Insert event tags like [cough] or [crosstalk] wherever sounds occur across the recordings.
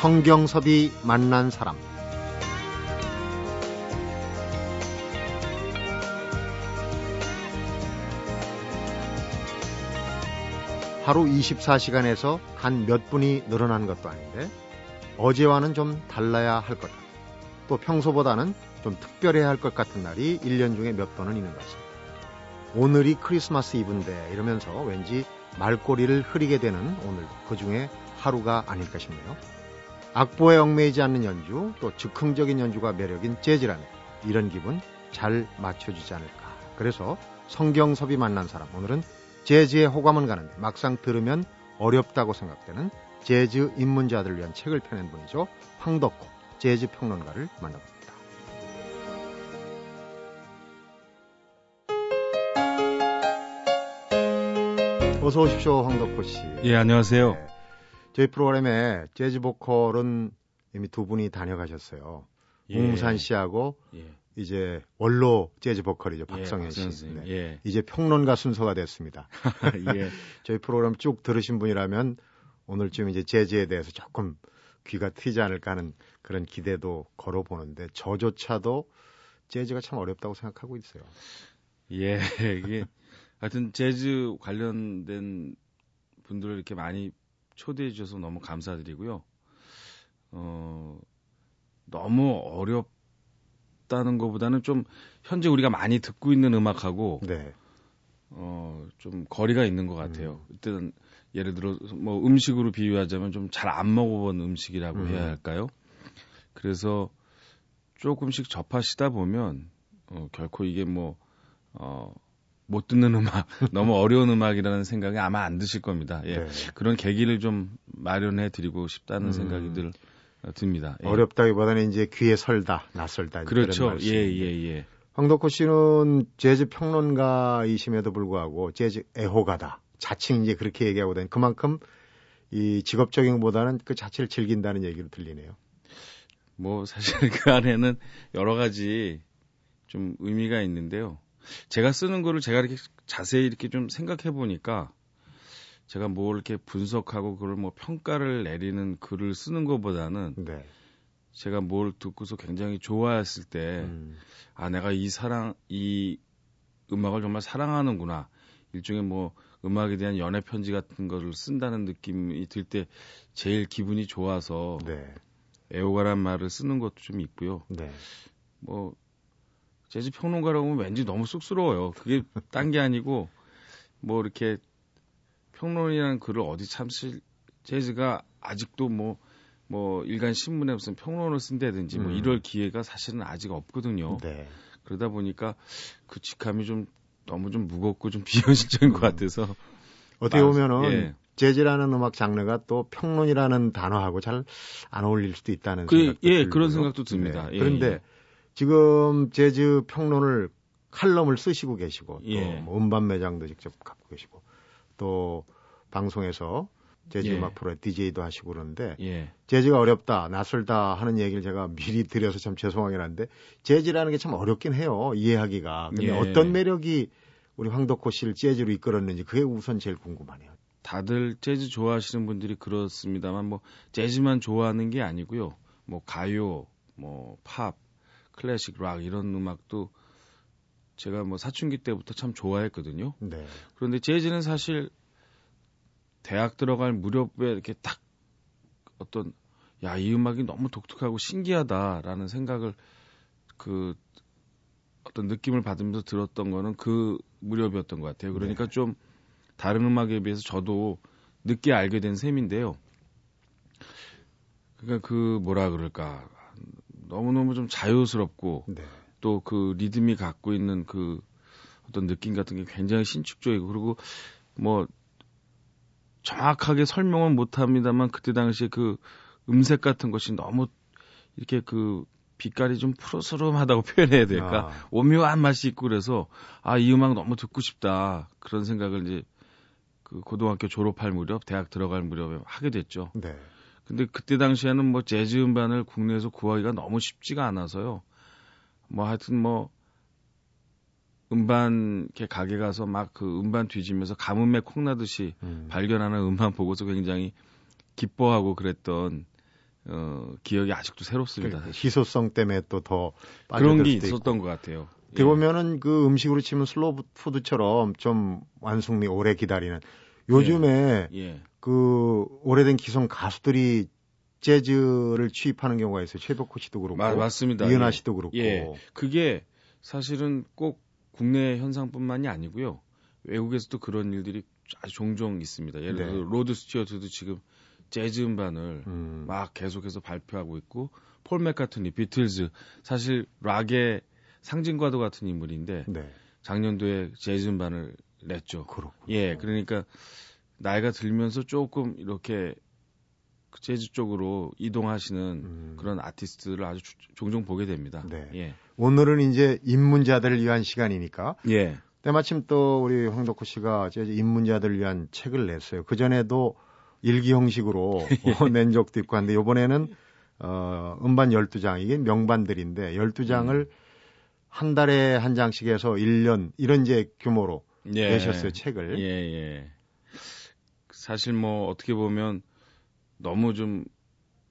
성경섭이 만난 사람 하루 24시간에서 단 몇 분이 늘어난 것도 아닌데 어제와는 좀 달라야 할 것 같다. 또 평소보다는 좀 특별해야 할 것 같은 날이 1년 중에 몇 번은 있는 것 같습니다. 오늘이 크리스마스 이브인데 이러면서 왠지 말꼬리를 흐리게 되는 오늘 그 중에 하루가 아닐까 싶네요. 악보에 얽매이지 않는 연주 또 즉흥적인 연주가 매력인 재즈라면 이런 기분 잘 맞춰주지 않을까. 그래서 성경섭이 만난 사람 오늘은 재즈에 호감은 가는데 막상 들으면 어렵다고 생각되는 재즈 입문자들을 위한 책을 펴낸 분이죠. 황덕호 재즈 평론가를 만나봅니다. 어서 오십시오, 황덕호 씨. 예, 안녕하세요. 네. 저희 프로그램에 재즈 보컬은 이미 두 분이 다녀가셨어요. 예. 웅산 씨하고 예. 이제 원로 재즈 보컬이죠 예, 박성현 예, 씨. 네. 예. 이제 평론가 순서가 됐습니다. [laughs] 예. [laughs] 저희 프로그램 쭉 들으신 분이라면 오늘쯤 이제 재즈에 대해서 조금 귀가 트이지 않을까 하는 그런 기대도 걸어보는데 저조차도 재즈가 참 어렵다고 생각하고 있어요. 예, 이게 하여튼 재즈 관련된 분들을 이렇게 많이 초대해 주셔서 너무 감사드리고요. 어, 너무 어렵 어렵다는 것보다는 좀 현재 우리가 많이 듣고 있는 음악하고 네. 어, 좀 거리가 있는 것 같아요. 음. 이때는 예를 들어 뭐 음식으로 비유하자면 좀 잘 안 먹어본 음식이라고 음. 해야 할까요? 그래서 조금씩 접하시다 보면 어, 결코 이게 뭐 어, 못 듣는 음악, [laughs] 너무 어려운 음악이라는 생각이 아마 안 드실 겁니다. 예. 네. 그런 계기를 좀 마련해 드리고 싶다는 음. 생각이 들 듭니다. 예. 어렵다기보다는 이제 귀에 설다, 낯설다. 그렇죠. 예, 예, 예. 황덕호 씨는 재즈 평론가이심에도 불구하고 재즈 애호가다. 자칭 이제 그렇게 얘기하고 다니 그만큼 이 직업적인 것보다는 그 자체를 즐긴다는 얘기로 들리네요. 뭐 사실 [laughs] 그 안에는 여러 가지 좀 의미가 있는데요. 제가 쓰는 거를 제가 이렇게 자세히 이렇게 좀 생각해 보니까 제가 뭘 이렇게 분석하고 그걸 뭐 평가를 내리는 글을 쓰는 것보다는 네. 제가 뭘 듣고서 굉장히 좋아했을 때, 음. 아, 내가 이 사랑, 이 음악을 정말 사랑하는구나. 일종의 뭐 음악에 대한 연애 편지 같은 거를 쓴다는 느낌이 들 때 제일 기분이 좋아서 네. 애호가란 말을 쓰는 것도 좀 있고요. 네. 뭐 재즈 평론가라고 하면 왠지 너무 쑥스러워요. 그게 딴 게 아니고 뭐 이렇게 평론이라는 글을 어디 참실 재즈가 아직도 뭐뭐 뭐 일간 신문에 무슨 평론을 쓴다든지 뭐 음. 뭐 이럴 기회가 사실은 아직 없거든요. 네. 그러다 보니까 그 직함이 좀 너무 좀 무겁고 좀 [laughs] 비현실적인 음. 것 같아서 어떻게 보면은 예. 재즈라는 음악 장르가 또 평론이라는 단어하고 잘 안 어울릴 수도 있다는 그, 생각도 예 들고요. 그런 생각도 듭니다. 네. 예, 그런데 예. 지금 재즈 평론을 칼럼을 쓰시고 계시고 또 예. 뭐 음반 매장도 직접 갖고 계시고 또 방송에서 재즈 예. 음악 프로에 DJ도 하시고 그러는데 예. 재즈가 어렵다, 낯설다 하는 얘기를 제가 미리 드려서 참 죄송하긴 한데 재즈라는 게 참 어렵긴 해요. 이해하기가. 근데 예. 어떤 매력이 우리 황덕호 씨를 재즈로 이끌었는지 그게 우선 제일 궁금하네요. 다들 재즈 좋아하시는 분들이 그렇습니다만 뭐 재즈만 좋아하는 게 아니고요. 뭐 가요, 뭐 팝, 클래식 락 이런 음악도 제가 뭐 사춘기 때부터 참 좋아했거든요. 네. 그런데 재즈는 사실 대학 들어갈 무렵에 이렇게 딱 어떤 야, 이 음악이 너무 독특하고 신기하다라는 생각을 그 어떤 느낌을 받으면서 들었던 거는 그 무렵이었던 것 같아요. 그러니까 네. 좀 다른 음악에 비해서 저도 늦게 알게 된 셈인데요. 그러니까 그 뭐라 그럴까 너무너무 좀 자유스럽고 네. 또그 리듬이 갖고 있는 그 어떤 느낌 같은 게 굉장히 신축적이고 그리고 뭐 정확하게 설명은 못 합니다만 그때 당시에 그 음색 같은 것이 너무 이렇게 그 빛깔이 좀 푸르스름하다고 [laughs] 표현해야 될까 아. 오묘한 맛이 있고 그래서 아 이 음악 너무 듣고 싶다 그런 생각을 이제 그 고등학교 졸업할 무렵 대학 들어갈 무렵에 하게 됐죠. 네. 근데 그때 당시에는 뭐 재즈 음반을 국내에서 구하기가 너무 쉽지가 않아서요. 뭐 하여튼 뭐 음반 이렇게 가게 가서 막 그 음반 뒤지면서 가뭄에 콩나듯이 음. 발견하는 음반 보고서 굉장히 기뻐하고 그랬던 어, 기억이 아직도 새롭습니다. 그러니까 희소성 때문에 또 더 그런 게 있었던 있고. 것 같아요. 예. 보면은 그 음식으로 치면 슬로우 푸드처럼 좀 완숙미 오래 기다리는 요즘에 예. 예. 그 오래된 기성 가수들이 재즈를 취입하는 경우가 있어요. 최백호 씨도 그렇고 마, 맞습니다. 이은하 예. 씨도 그렇고. 예. 그게 사실은 꼭 국내 현상뿐만이 아니고요. 외국에서도 그런 일들이 아주 종종 있습니다. 예를 들어 네. 로드 스튜어트도 지금 재즈 음반을 음. 막 계속해서 발표하고 있고 폴 맥카트니, 비틀즈 사실 락의 상징과도 같은 인물인데 네. 작년도에 재즈 음반을 냈죠. 그렇군요. 예, 그러니까 나이가 들면서 조금 이렇게 재즈 쪽으로 이동하시는 음. 그런 아티스트를 아주 종종 보게 됩니다. 네. 예. 오늘은 이제 입문자들을 위한 시간이니까. 예. 때마침 또 우리 황덕호 씨가 재즈 입문자들을 위한 책을 냈어요. 그 전에도 일기 형식으로 [laughs] 예. 낸 적도 있고 한데 이번에는 어 음반 12장 이게 명반들인데 12장을 음. 한 달에 한 장씩 해서 1년 이런 이제 규모로 예. 내셨어요, 책을. 예, 예. 사실 뭐 어떻게 보면 너무 좀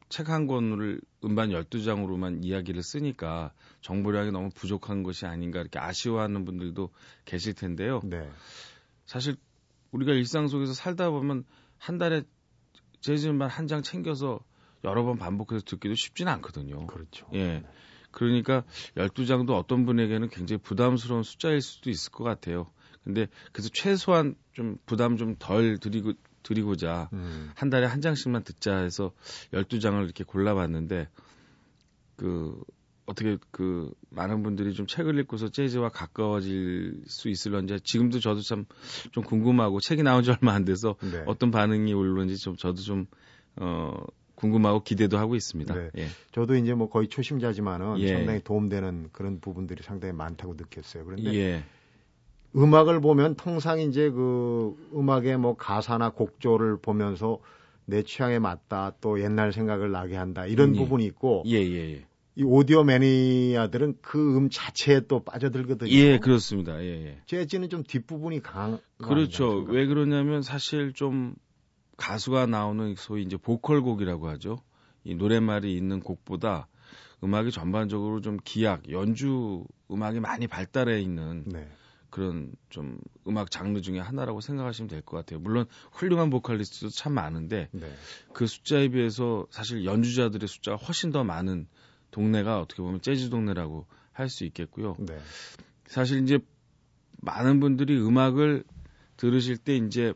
책 한 권을 음반 12장으로만 이야기를 쓰니까 정보량이 너무 부족한 것이 아닌가 이렇게 아쉬워하는 분들도 계실 텐데요. 네. 사실 우리가 일상 속에서 살다 보면 한 달에 재즈 음반 한 장 챙겨서 여러 번 반복해서 듣기도 쉽지는 않거든요. 그렇죠. 예. 그러니까 12장도 어떤 분에게는 굉장히 부담스러운 숫자일 수도 있을 것 같아요. 근데 그래서 최소한 좀 부담 좀 덜 드리고 드리고자 음. 한 달에 한 장씩만 듣자 해서 12장을 이렇게 골라봤는데 그 어떻게 그 많은 분들이 좀 책을 읽고서 재즈와 가까워질 수 있을런지 지금도 저도 참 좀 궁금하고 책이 나온 지 얼마 안 돼서 네. 어떤 반응이 올는지 좀 저도 좀어 궁금하고 기대도 하고 있습니다. 네. 예. 저도 이제 뭐 거의 초심자지만은 예. 상당히 도움되는 그런 부분들이 상당히 많다고 느꼈어요. 그런데 예. 음악을 보면 통상 이제 그 음악의 뭐 가사나 곡조를 보면서 내 취향에 맞다 또 옛날 생각을 나게 한다 이런 음, 예. 부분이 있고 예, 예, 예. 이 오디오 매니아들은 그 음 자체에 또 빠져들거든요. 예, 그렇습니다. 예, 예. 재즈는 좀 뒷부분이 강 그렇죠. 왜 그러냐면 사실 좀 가수가 나오는 소위 이제 보컬곡이라고 하죠. 이 노랫말이 있는 곡보다 음악이 전반적으로 좀 기악, 연주 음악이 많이 발달해 있는 네. 그런 좀 음악 장르 중에 하나라고 생각하시면 될 것 같아요. 물론 훌륭한 보컬리스트도 참 많은데 네. 그 숫자에 비해서 사실 연주자들의 숫자가 훨씬 더 많은 동네가 어떻게 보면 재즈 동네라고 할 수 있겠고요. 네. 사실 이제 많은 분들이 음악을 들으실 때 이제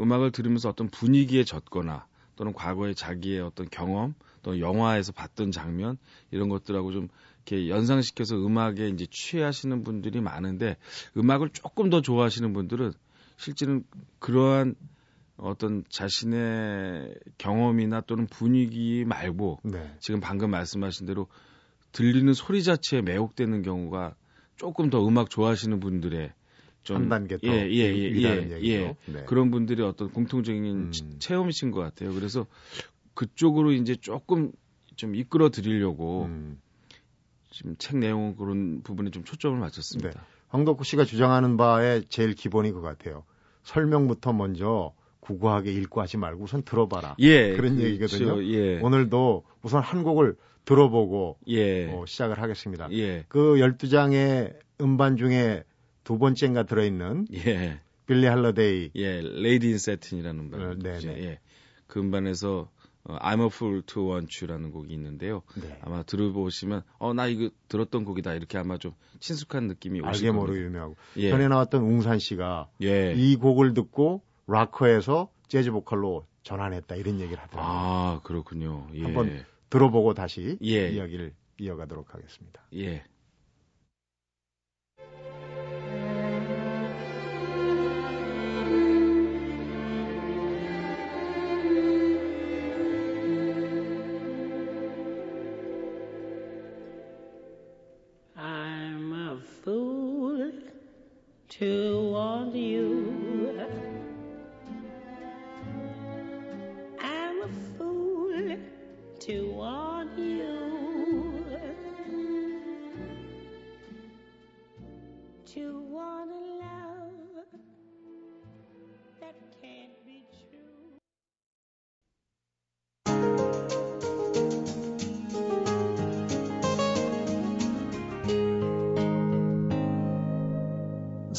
음악을 들으면서 어떤 분위기에 젖거나 또는 과거에 자기의 어떤 경험 또는 영화에서 봤던 장면 이런 것들하고 좀 이렇게 연상시켜서 음악에 이제 취하시는 분들이 많은데 음악을 조금 더 좋아하시는 분들은 실제는 그러한 어떤 자신의 경험이나 또는 분위기 말고 네. 지금 방금 말씀하신 대로 들리는 소리 자체에 매혹되는 경우가 조금 더 음악 좋아하시는 분들의 좀한 단계 더 예, 예, 예, 예, 예. 네. 그런 분들이 어떤 공통적인 음. 체험이신 것 같아요. 그래서 그쪽으로 이제 조금 좀 이끌어 드리려고 음. 지금 책 내용 그런 부분에 좀 초점을 맞췄습니다. 네. 황덕구 씨가 주장하는 바에 제일 기본이 것 같아요. 설명부터 먼저 구구하게 읽고 하지 말고 우선 들어봐라. 예, 그런 그렇죠. 얘기거든요. 예. 오늘도 우선 한 곡을 들어보고 예. 어, 시작을 하겠습니다. 예. 그 12장의 음반 중에 두 번째인가 들어있는 예. 빌리 할러데이. 예, Lady in Satin이라는 음반. 어, 네, 예. 그 음반에서 어, I'm a Fool to Want You라는 곡이 있는데요. 네. 아마 들어보시면 어 나 이거 들었던 곡이다 이렇게 아마 좀 친숙한 느낌이 오실. 알게 유명하고 예. 전에 나왔던 웅산 씨가 예. 이 곡을 듣고 락커에서 재즈 보컬로 전환했다 이런 얘기를 하더라고요. 아 그렇군요. 예. 한번 들어보고 다시 예. 이야기를 이어가도록 하겠습니다. 예.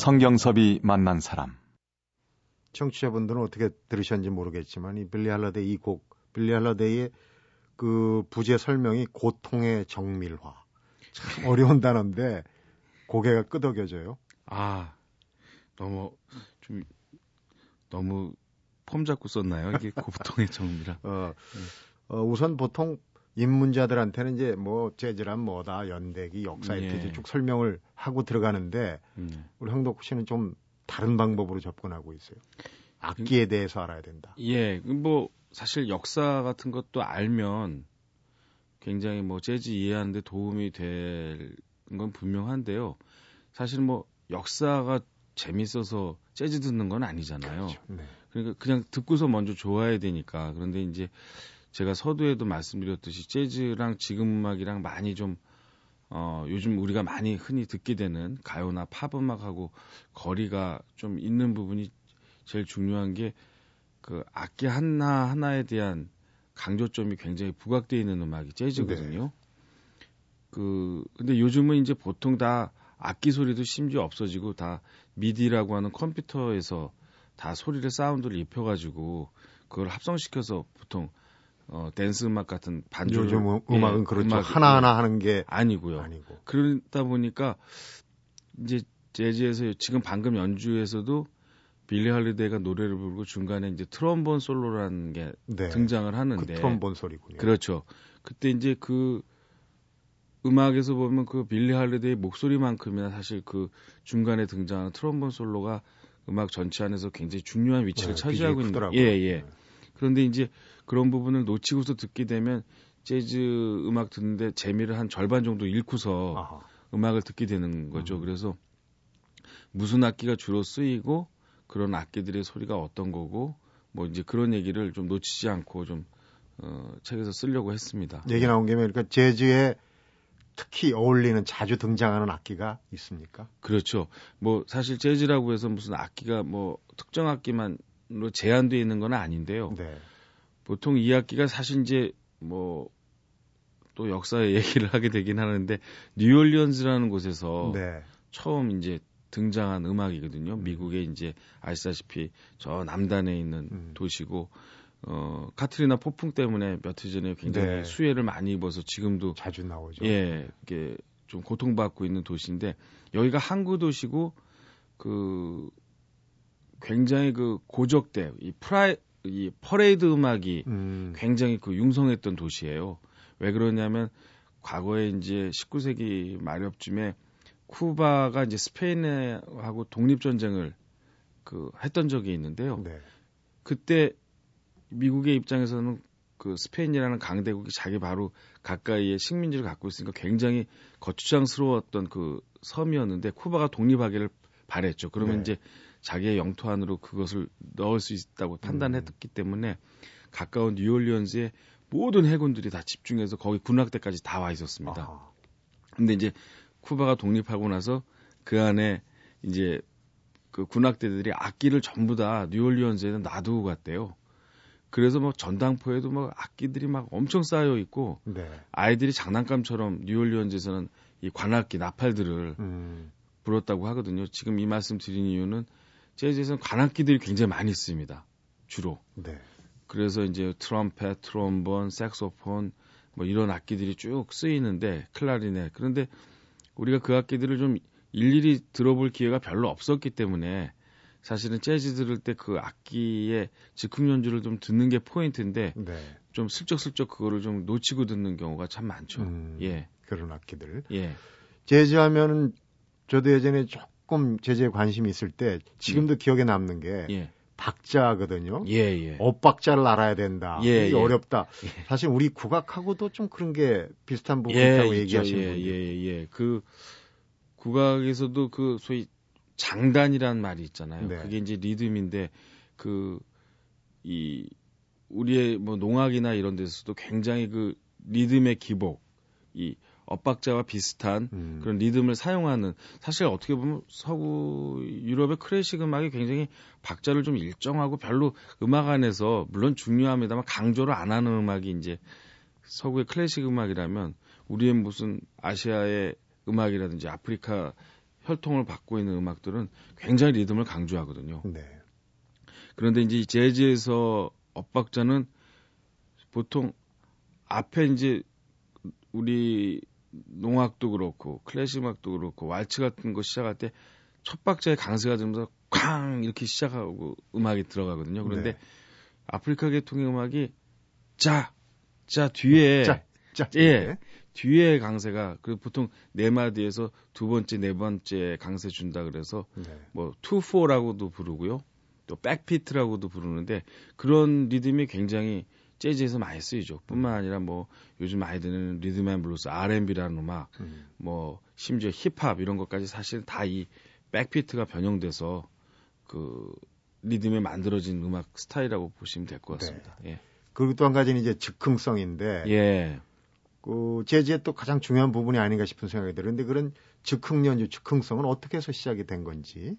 성경섭이 만난 사람. 청취자분들은 어떻게 들으셨는지 모르겠지만 이 빌리 할러데이 이 곡 빌리 할러데이의 그 부제 설명이 고통의 정밀화 참 [laughs] 어려운 단어인데 고개가 끄덕여져요. 아, 너무 좀 너무 폼 잡고 썼나요? 이게 고통의 정미라. [laughs] 어, 어, 우선 보통 입문자들한테는 이제 뭐 재즈란 뭐다 연대기 역사에 예. 대해서 쭉 설명을 하고 들어가는데 음. 우리 형덕 씨는 좀 다른 방법으로 접근하고 있어요. 악기에 대해서 알아야 된다. 예, 뭐 사실 역사 같은 것도 알면 굉장히 뭐 재즈 이해하는데 도움이 될 건 분명한데요. 사실 뭐 역사가 재밌어서 재즈 듣는 건 아니잖아요. 네. 그러니까 그냥 듣고서 먼저 좋아해야 되니까. 그런데 이제 제가 서두에도 말씀드렸듯이 재즈랑 지금 음악이랑 많이 좀 어, 요즘 우리가 많이 흔히 듣게 되는 가요나 팝 음악하고 거리가 좀 있는 부분이 제일 중요한 게 그 악기 하나 하나에 대한 강조점이 굉장히 부각되어 있는 음악이 재즈거든요. 그 근데 요즘은 이제 보통 다 악기 소리도 심지어 없어지고 다 미디라고 하는 컴퓨터에서 다 소리를 사운드를 입혀가지고 그걸 합성시켜서 보통 어 댄스 음악 같은 반주를 요즘 음- 예, 음악은 그렇죠. 음악이- 하나하나 하는 게 아니고요. 아니고. 그러다 보니까 이제 재즈에서 지금 방금 연주에서도 빌리 할리데이가 노래를 부르고 중간에 이제 트럼본 솔로라는 게 네. 등장을 그 하는데 트럼본 소리군요. 그렇죠. 그때 이제 그 음악에서 보면 그 빌리 할리데이 목소리만큼이나 사실 그 중간에 등장하는 트럼본 솔로가 음악 전체 안에서 굉장히 중요한 위치를 네, 차지하고 있는 크더라고요. 예, 예. 네. 그런데 이제 그런 부분을 놓치고서 듣게 되면 재즈 음악 듣는데 재미를 한 절반 정도 잃고서 아하. 음악을 듣게 되는 거죠. 음. 그래서 무슨 악기가 주로 쓰이고 그런 악기들의 소리가 어떤 거고 뭐 이제 그런 얘기를 좀 놓치지 않고 좀 어, 책에서 쓰려고 했습니다. 얘기 나온 김에 그러니까 재즈에 특히 어울리는 자주 등장하는 악기가 있습니까? 그렇죠. 뭐 사실 재즈라고 해서 무슨 악기가 뭐 특정 악기만으 로 제한되어 있는 건 아닌데요. 네. 보통 이 악기가 사실 이제 뭐 또 역사의 얘기를 [laughs] 하게 되긴 하는데 뉴올리언즈라는 곳에서 네. 처음 이제 등장한 음악이거든요. 미국에 이제 아시다시피 저 남단에 있는 음. 도시고 어 카트리나 폭풍 때문에 몇해 전에 굉장히 네. 수혜를 많이 입어서 지금도 자주 나오죠. 예, 이게 좀 고통받고 있는 도시인데 여기가 항구 도시고 그 굉장히 그 고적대 이 프라이 이 퍼레이드 음악이 음. 굉장히 그 융성했던 도시예요. 왜 그러냐면 과거에 이제 19세기 말엽쯤에 쿠바가 이제 스페인하고 독립 전쟁을 그 했던 적이 있는데요. 네. 그때 미국의 입장에서는 그 스페인이라는 강대국이 자기 바로 가까이에 식민지를 갖고 있으니까 굉장히 거추장스러웠던 그 섬이었는데 쿠바가 독립하기를 바랬죠. 그러면 네. 이제 자기의 영토 안으로 그것을 넣을 수 있다고 판단했기 때문에 가까운 뉴올리언스에 모든 해군들이 다 집중해서 거기 군락대까지 다 와 있었습니다. 아하. 근데 이제 쿠바가 독립하고 나서 그 안에 이제 그 군악대들이 악기를 전부 다 뉴올리언스에는 놔두고 갔대요. 그래서 뭐 전당포에도 막 악기들이 막 엄청 쌓여 있고 네. 아이들이 장난감처럼 뉴올리언스에서는 이 관악기 나팔들을 음. 불었다고 하거든요. 지금 이 말씀 드린 이유는 재즈에서는 관악기들이 굉장히 많이 쓰입니다. 주로. 네. 그래서 이제 트럼펫, 트롬본, 색소폰 뭐 이런 악기들이 쭉 쓰이는데 클라리넷. 그런데 우리가 그 악기들을 좀 일일이 들어볼 기회가 별로 없었기 때문에 사실은 재즈 들을 때 그 악기의 즉흥 연주를 좀 듣는 게 포인트인데 네. 좀 슬쩍슬쩍 그거를 좀 놓치고 듣는 경우가 참 많죠. 음. 예, 그런 악기들. 예, 재즈 하면은 저도 예전에 조금 재즈에 관심이 있을 때 지금도 기억에 남는 게 예, 박자거든요. 예, 예. 엇박자를 알아야 된다. 예, 이게 예. 어렵다. 예. 사실 우리 국악하고도 좀 그런 게 비슷한 부분이 예, 있다고. 얘기하시는 예, 분들. 예, 예. 그 국악에서도 그 소위 장단이라는 말이 있잖아요. 네. 그게 이제 리듬인데 그 이 우리의 뭐 농악이나 이런 데서도 굉장히 그 리듬의 기복, 이 엇박자와 비슷한 음. 그런 리듬을 사용하는 사실 어떻게 보면 서구 유럽의 클래식 음악이 굉장히 박자를 좀 일정하고 별로 음악 안에서 물론 중요합니다만 강조를 안 하는 음악이 이제 서구의 클래식 음악이라면 우리의 무슨 아시아의 음악이라든지 아프리카 혈통을 받고 있는 음악들은 굉장히 리듬을 강조하거든요. 네. 그런데 이제 이 재즈에서 엇박자는 보통 앞에 이제 우리 농악도 그렇고 클래식 음악도 그렇고 왈츠 같은 거 시작할 때 첫 박자에 강세가 들면서 쾅 이렇게 시작하고 음악이 들어가거든요. 그런데 네. 아프리카 계통의 음악이 자, 자 뒤에 자, 자, 예. 뒤에 강세가 그 보통 네 마디에서 두 번째 네 번째 강세 준다 그래서 네. 뭐 two four라고도 부르고요. 또 backbeat라고도 부르는데 그런 리듬이 굉장히 재즈에서 많이 쓰이죠. 뿐만 아니라 뭐 요즘 많이 듣는 리듬 앤 블루스, R&B라는 음악, 음. 뭐 심지어 힙합 이런 것까지 사실 다 이 backbeat가 변형돼서 그 리듬에 만들어진 음악 스타일이라고 보시면 될 것 같습니다. 예. 그리고 또 한 가지는 이제 즉흥성인데 예. 그 재즈의 또 가장 중요한 부분이 아닌가 싶은 생각이 들는데 그런 즉흥 연주, 즉흥성은 어떻게 해서 시작이 된 건지.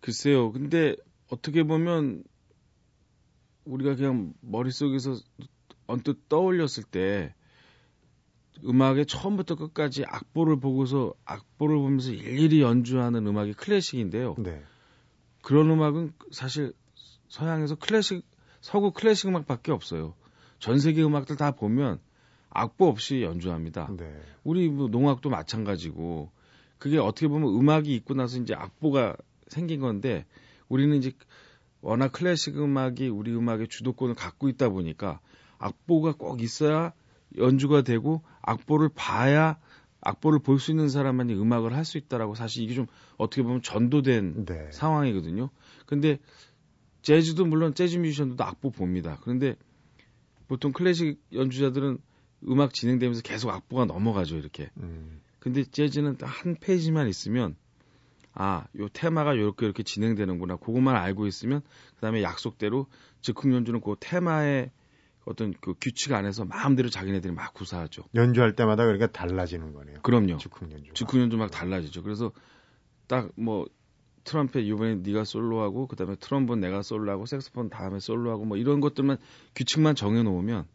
글쎄요. 근데 어떻게 보면 우리가 그냥 머릿속에서 언뜻 떠올렸을 때 음악의 처음부터 끝까지 악보를 보고서 악보를 보면서 일일이 연주하는 음악이 클래식인데요. 네. 그런 음악은 사실 서양에서 클래식 서구 클래식 음악밖에 없어요. 전 세계 음악들 다 보면 악보 없이 연주합니다. 네. 우리 뭐 농악도 마찬가지고 그게 어떻게 보면 음악이 있고 나서 이제 악보가 생긴 건데 우리는 이제 워낙 클래식 음악이 우리 음악의 주도권을 갖고 있다 보니까 악보가 꼭 있어야 연주가 되고 악보를 봐야 악보를 볼 수 있는 사람만이 음악을 할 수 있다라고 사실 이게 좀 어떻게 보면 전도된 네. 상황이거든요. 근데 재즈도 물론 재즈 뮤지션들도 악보 봅니다. 그런데 보통 클래식 연주자들은 음악 진행되면서 계속 악보가 넘어가죠, 이렇게. 음. 근데 재즈는 딱한 페이지만 있으면 아, 요 테마가 요렇게 이렇게 진행되는구나. 그것만 알고 있으면 그다음에 약속대로 즉흥 연주는 그 테마의 어떤 그 규칙 안에서 마음대로 자기네들이 막 구사하죠. 연주할 때마다 그러니까 달라지는 거네요. 그럼요. 즉흥 연주. 즉흥 연주 막 달라지죠. 그래서 딱 뭐 트럼펫 이번에 네가 솔로하고 그다음에 트럼본 내가 솔로하고 색소폰 다음에 솔로하고 뭐 이런 것들만 규칙만 정해 놓으면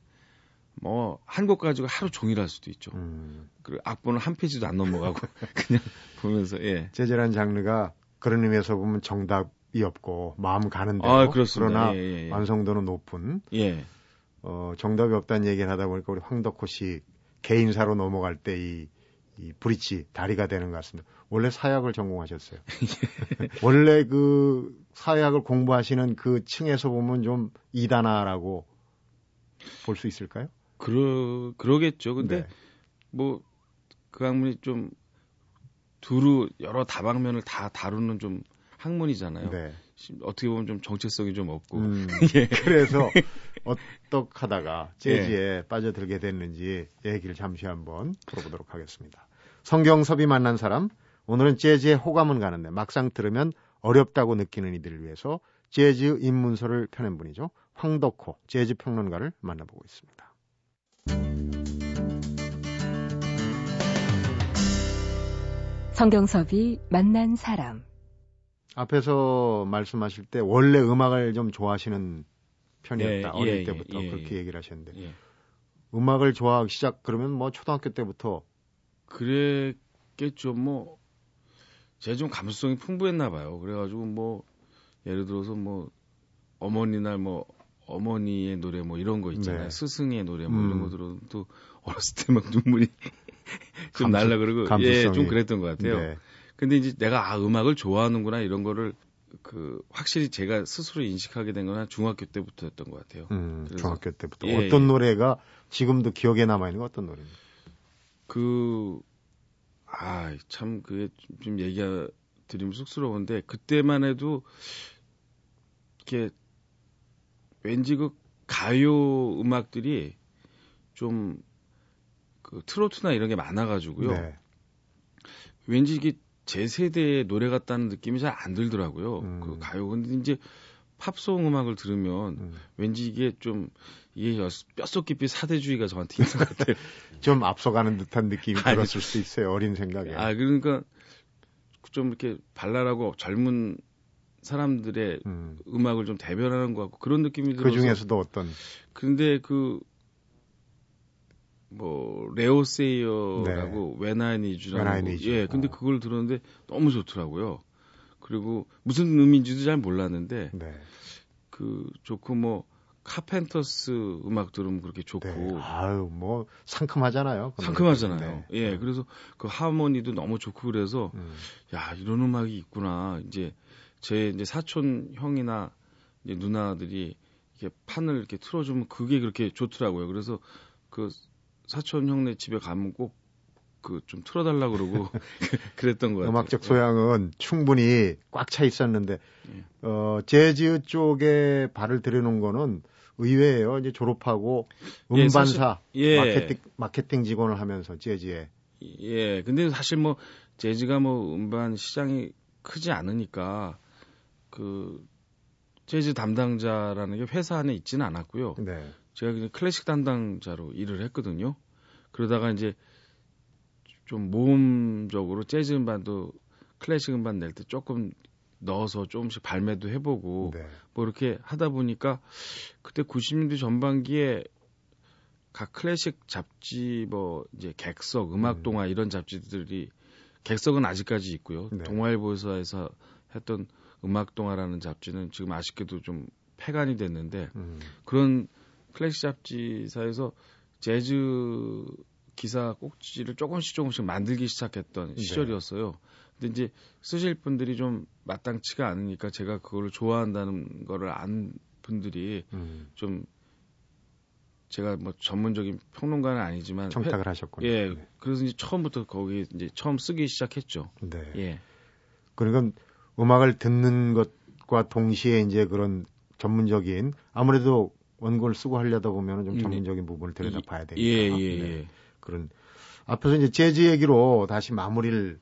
뭐 한 곡 가지고 하루 종일 할 수도 있죠. 음. 그리고 악보는 한 페이지도 안 넘어가고 [laughs] 그냥 보면서 예. 재즈라는 장르가 그런 의미에서 보면 정답이 없고 마음 가는 대로 아, 그렇습니다. 그러나 예, 예, 예. 완성도는 높은 예. 어, 정답이 없다는 얘기를 하다 보니까 우리 황덕호 씨 개인사로 넘어갈 때 이 이 브릿지 다리가 되는 것 같습니다. 원래 사약을 전공하셨어요. [laughs] [laughs] 원래 그 사약을 공부하시는 그 층에서 보면 좀 이단아라고 볼 수 있을까요? 그러 그러겠죠. 근데 네. 뭐그 학문이 좀 두루 여러 다방면을 다 다루는 좀 학문이잖아요. 네. 심- 어떻게 보면 좀 정체성이 좀 없고. 음, [laughs] 예. 그래서 [laughs] 어떡하다가 재즈에 빠져들게 됐는지 얘기를 잠시 한번 풀어보도록 하겠습니다. 성경섭이 만난 사람, 오늘은 재즈에 호감은 가는데 막상 들으면 어렵다고 느끼는 이들을 위해서 재즈 입문서를 펴낸 분이죠. 황덕호 재즈 평론가를 만나보고 있습니다. 성경섭이 만난 사람. 앞에서 말씀하실 때 원래 음악을 좀 좋아하시는 편이었다. 예, 어릴 예, 때부터 예, 그렇게 예. 얘기를 하셨는데 예. 음악을 좋아하기 시작 그러면 뭐 초등학교 때부터 그랬겠죠. 뭐 제가 좀 감수성이 풍부했나 봐요. 그래 가지고 뭐 예를 들어서 뭐 어머니 날뭐 어머니의 노래 뭐 이런 거 있잖아요. 네. 스승의 노래 뭐 이런 음. 거 들어도 또 어렸을 때 막 눈물이 좀 감수- 날라 그러고 감수성이. 예, 좀 그랬던 것 같아요. 네. 근데 이제 내가 아 음악을 좋아하는구나 이런 거를 그 확실히 제가 스스로 인식하게 된 건 한 중학교 때부터였던 것 같아요. 음, 중학교 때부터 예, 어떤 예. 노래가 지금도 기억에 남아 있는 거 어떤 노래입니까? 그, 아, 참, 그게 좀- 좀 얘기가 드리면 쑥스러운데, 그때만 해도, 이렇게, 왠지 그 가요 음악들이 좀, 그 트로트나 이런 게 많아가지고요. 네. 왠지 이게 제 세대의 노래 같다는 느낌이 잘 안 들더라고요. 음. 그 가요. 근데 이제 팝송 음악을 들으면 음. 왠지 이게 좀, 이게 여- 뼛속 깊이 사대주의가 저한테 있는 것 같아요. [laughs] 좀 앞서가는 듯한 느낌이 아니, 들었을 수 있어요. 어린 생각에. 아 그러니까 좀 이렇게 발랄하고 젊은 사람들의 음. 음악을 좀 대변하는 것 같고 그런 느낌이 그 들어서 중에서도 어떤 근데 그 뭐 레오 세이어라고 Need You. 예, 근데 어. 그걸 들었는데 너무 좋더라고요. 그리고 무슨 의미인지도 잘 몰랐는데 네. 그 좋고 뭐 카펜터스 음악 들으면 그렇게 좋고 네. 아유, 뭐 상큼하잖아요. 그 상큼하잖아요. 노래도. 예, 네. 그래서 그 하모니도 너무 좋고 그래서 음. 야 이런 음악이 있구나. 이제 제 이제 사촌 형이나 이제 누나들이 이렇게 판을 이렇게 틀어주면 그게 그렇게 좋더라고요. 그래서 그 사촌 형네 집에 가면 꼭 그 좀 틀어달라 그러고 [laughs] 그랬던 것 같아요. 음악적 소양은 충분히 꽉 차 있었는데 예. 어 재즈 쪽에 발을 들여놓은 거는 의외예요. 이제 졸업하고 예, 음반사 예. 마케팅 마케팅 직원을 하면서 재즈에 예, 근데 사실 뭐 재즈가 뭐 음반 시장이 크지 않으니까 그 재즈 담당자라는 게 회사 안에 있지는 않았고요. 네. 제가 그냥 클래식 담당자로 일을 했거든요. 그러다가 이제 좀 모험적으로 재즈 음반도 클래식 음반 낼 때 조금 넣어서 조금씩 발매도 해보고 네. 뭐 이렇게 하다 보니까 그때 90년대 전반기에 각 클래식 잡지 뭐 이제 객석, 음악 음. 동화 이런 잡지들이 객석은 아직까지 있고요. 네. 동아일보에서 했던 음악 동화라는 잡지는 지금 아쉽게도 좀 폐간이 됐는데 음. 그런 클래식 잡지사에서 재즈 기사 꼭지를 조금씩 조금씩 만들기 시작했던 네. 시절이었어요. 근데 이제 쓰실 분들이 좀 마땅치가 않으니까 제가 그거를 좋아한다는 거를 안 분들이 음. 좀 제가 뭐 전문적인 평론가는 아니지만 청탁을 하셨군요. 회- 예, 네. 그래서 이제 처음부터 거기 이제 처음 쓰기 시작했죠. 네. 예. 그러니까 음악을 듣는 것과 동시에 이제 그런 전문적인 아무래도 원고를 쓰고 하려다 보면 좀 음, 전문적인 부분을 들여다 봐야 예, 되니까. 예, 네. 예. 그런 앞에서 이제 재즈 얘기로 다시 마무리를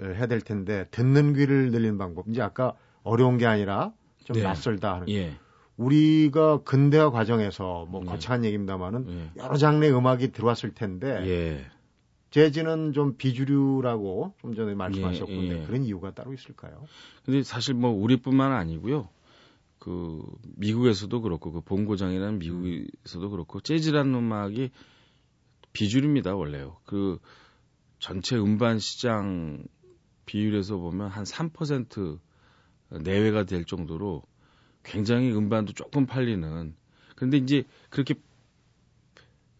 어, 해야 될 텐데 듣는 귀를 늘리는 방법. 이제 아까 어려운 게 아니라 좀 네. 낯설다 하는. 예. 우리가 근대화 과정에서 뭐 네. 거창한 얘기입니다만은 예. 여러 장르의 음악이 들어왔을 텐데 예. 재즈는 좀 비주류라고 좀 전에 말씀하셨군요. 예, 예. 그런 이유가 따로 있을까요? 근데 사실 뭐 우리뿐만 아니고요. 그 미국에서도 그렇고 그 본고장이라는 미국에서도 그렇고 재즈라는 음악이 비주류입니다 원래요. 그 전체 음반 시장 비율에서 보면 한 3% 내외가 될 정도로 굉장히 음반도 조금 팔리는. 근데 이제 그렇게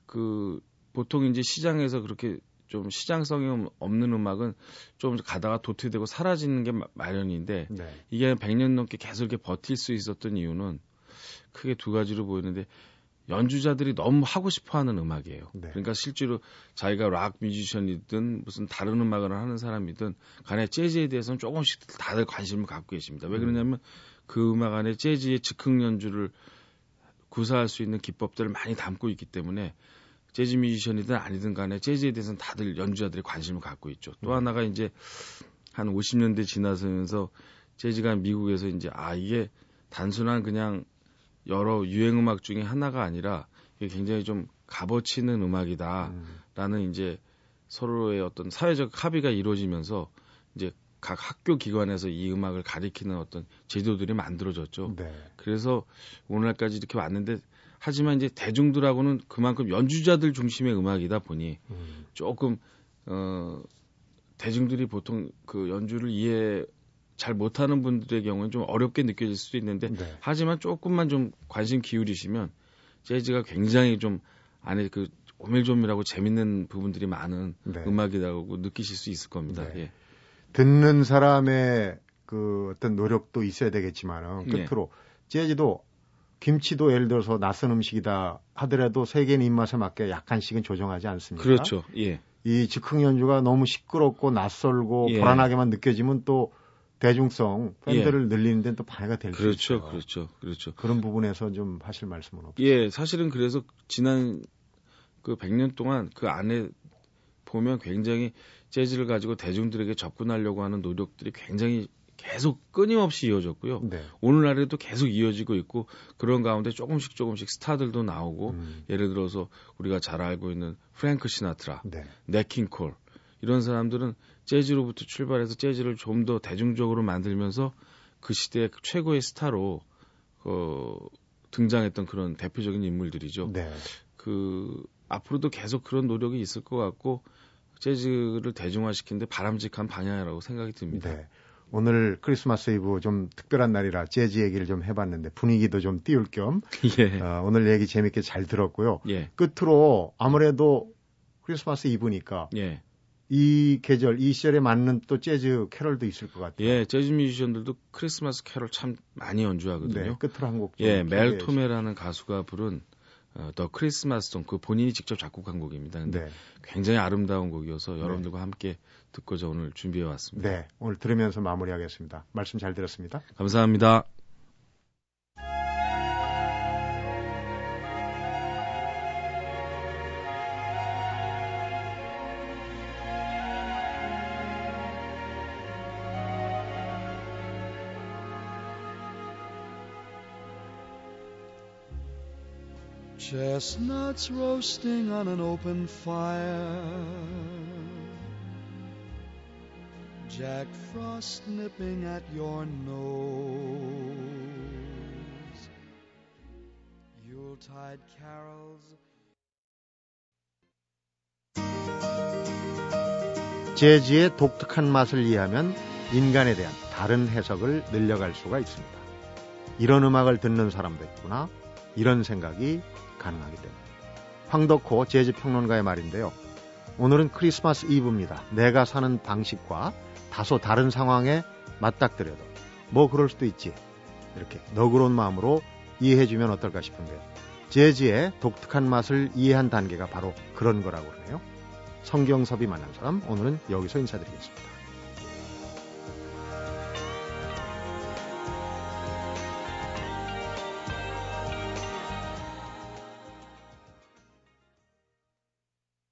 그 보통 이제 시장에서 그렇게 좀 시장성이 없는 음악은 좀 가다가 도태되고 사라지는 게 마- 마련인데 네. 이게 100년 넘게 계속 이렇게 버틸 수 있었던 이유는 크게 두 가지로 보이는데 연주자들이 너무 하고 싶어 하는 음악이에요. 네. 그러니까 실제로 자기가 락 뮤지션이든 무슨 다른 음악을 하는 사람이든 간에 재즈에 대해서는 조금씩 다들 관심을 갖고 계십니다. 왜 그러냐면 그 음악 안에 재즈의 즉흥 연주를 구사할 수 있는 기법들을 많이 담고 있기 때문에 재즈 뮤지션이든 아니든 간에 재즈에 대해서는 다들 연주자들이 관심을 갖고 있죠. 또 하나가 이제 한 50년대 지나서면서 재즈가 미국에서 이제 아 이게 단순한 그냥 여러 유행 음악 중에 하나가 아니라 이게 굉장히 좀 값어치 있는 음악이다라는 음. 이제 서로의 어떤 사회적 합의가 이루어지면서 이제 각 학교 기관에서 이 음악을 가리키는 어떤 제도들이 만들어졌죠. 네. 그래서 오늘날까지 이렇게 왔는데 하지만 이제 대중들하고는 그만큼 연주자들 중심의 음악이다 보니 음. 조금 어 대중들이 보통 그 연주를 이해 잘 못하는 분들의 경우는 좀 어렵게 느껴질 수도 있는데 네. 하지만 조금만 좀 관심 기울이시면 재즈가 굉장히 좀 안에 그 오밀조밀하고 재밌는 부분들이 많은 네. 음악이라고 느끼실 수 있을 겁니다. 네. 예. 듣는 사람의 그 어떤 노력도 있어야 되겠지만은 네. 끝으로 재즈도 김치도 예를 들어서 낯선 음식이다 하더라도 세계인 입맛에 맞게 약간씩은 조정하지 않습니까? 그렇죠. 예. 이 즉흥 연주가 너무 시끄럽고 낯설고 예. 불안하게만 느껴지면 또 대중성 팬들을 늘리는 데는 또 방해가 될수 그렇죠. 있죠. 그렇죠. 그렇죠. 그런 부분에서 좀 하실 말씀은 없어요. 예, 사실은 그래서 지난 그 100년 동안 그 안에 보면 굉장히 재즈를 가지고 대중들에게 접근하려고 하는 노력들이 굉장히 계속 끊임없이 이어졌고요. 네. 오늘날에도 계속 이어지고 있고 그런 가운데 조금씩 조금씩 스타들도 나오고 음, 예를 들어서 우리가 잘 알고 있는 프랭크 시나트라, 네. 네킹콜 이런 사람들은 재즈로부터 출발해서 재즈를 좀 더 대중적으로 만들면서 그 시대의 최고의 스타로 어, 등장했던 그런 대표적인 인물들이죠. 네. 그 앞으로도 계속 그런 노력이 있을 것 같고 재즈를 대중화시키는데 바람직한 방향이라고 생각이 듭니다. 네. 오늘 크리스마스 이브 좀 특별한 날이라 재즈 얘기를 좀 해봤는데 분위기도 좀 띄울 겸 [laughs] 예. 어, 오늘 얘기 재밌게 잘 들었고요. 예. 끝으로 아무래도 크리스마스 이브니까 예. 이 계절, 이 시절에 맞는 또 재즈 캐럴도 있을 것 같아요. 예, 재즈 뮤지션들도 크리스마스 캐럴 참 많이 연주하거든요. 네, 끝으로 한 곡 예, 멜 토메라는 가수가 부른 어, 더 크리스마스 송, 그 본인이 직접 작곡한 곡입니다. 근데 네, 굉장히 아름다운 곡이어서 여러분들과 함께 듣고자 오늘 준비해 왔습니다. 네, 오늘 들으면서 마무리하겠습니다. 말씀 잘 들었습니다. 감사합니다. Chestnuts roasting on an open fire. Jack Frost nipping at your nose. Yuletide carols. 재즈의 독특한 맛을 이해하면 인간에 대한 다른 해석을 늘려갈 수가 있습니다. 이런 음악을 듣는 사람도 있구나. 이런 생각이 가능하기 때문에. 황덕호 재즈 평론가의 말인데요. 오늘은 크리스마스 이브입니다. 내가 사는 방식과 다소 다른 상황에 맞닥뜨려도 뭐 그럴 수도 있지. 이렇게 너그러운 마음으로 이해해주면 어떨까 싶은데요. 재즈의 독특한 맛을 이해한 단계가 바로 그런 거라고 그러네요. 성경섭이 만난 사람 오늘은 여기서 인사드리겠습니다.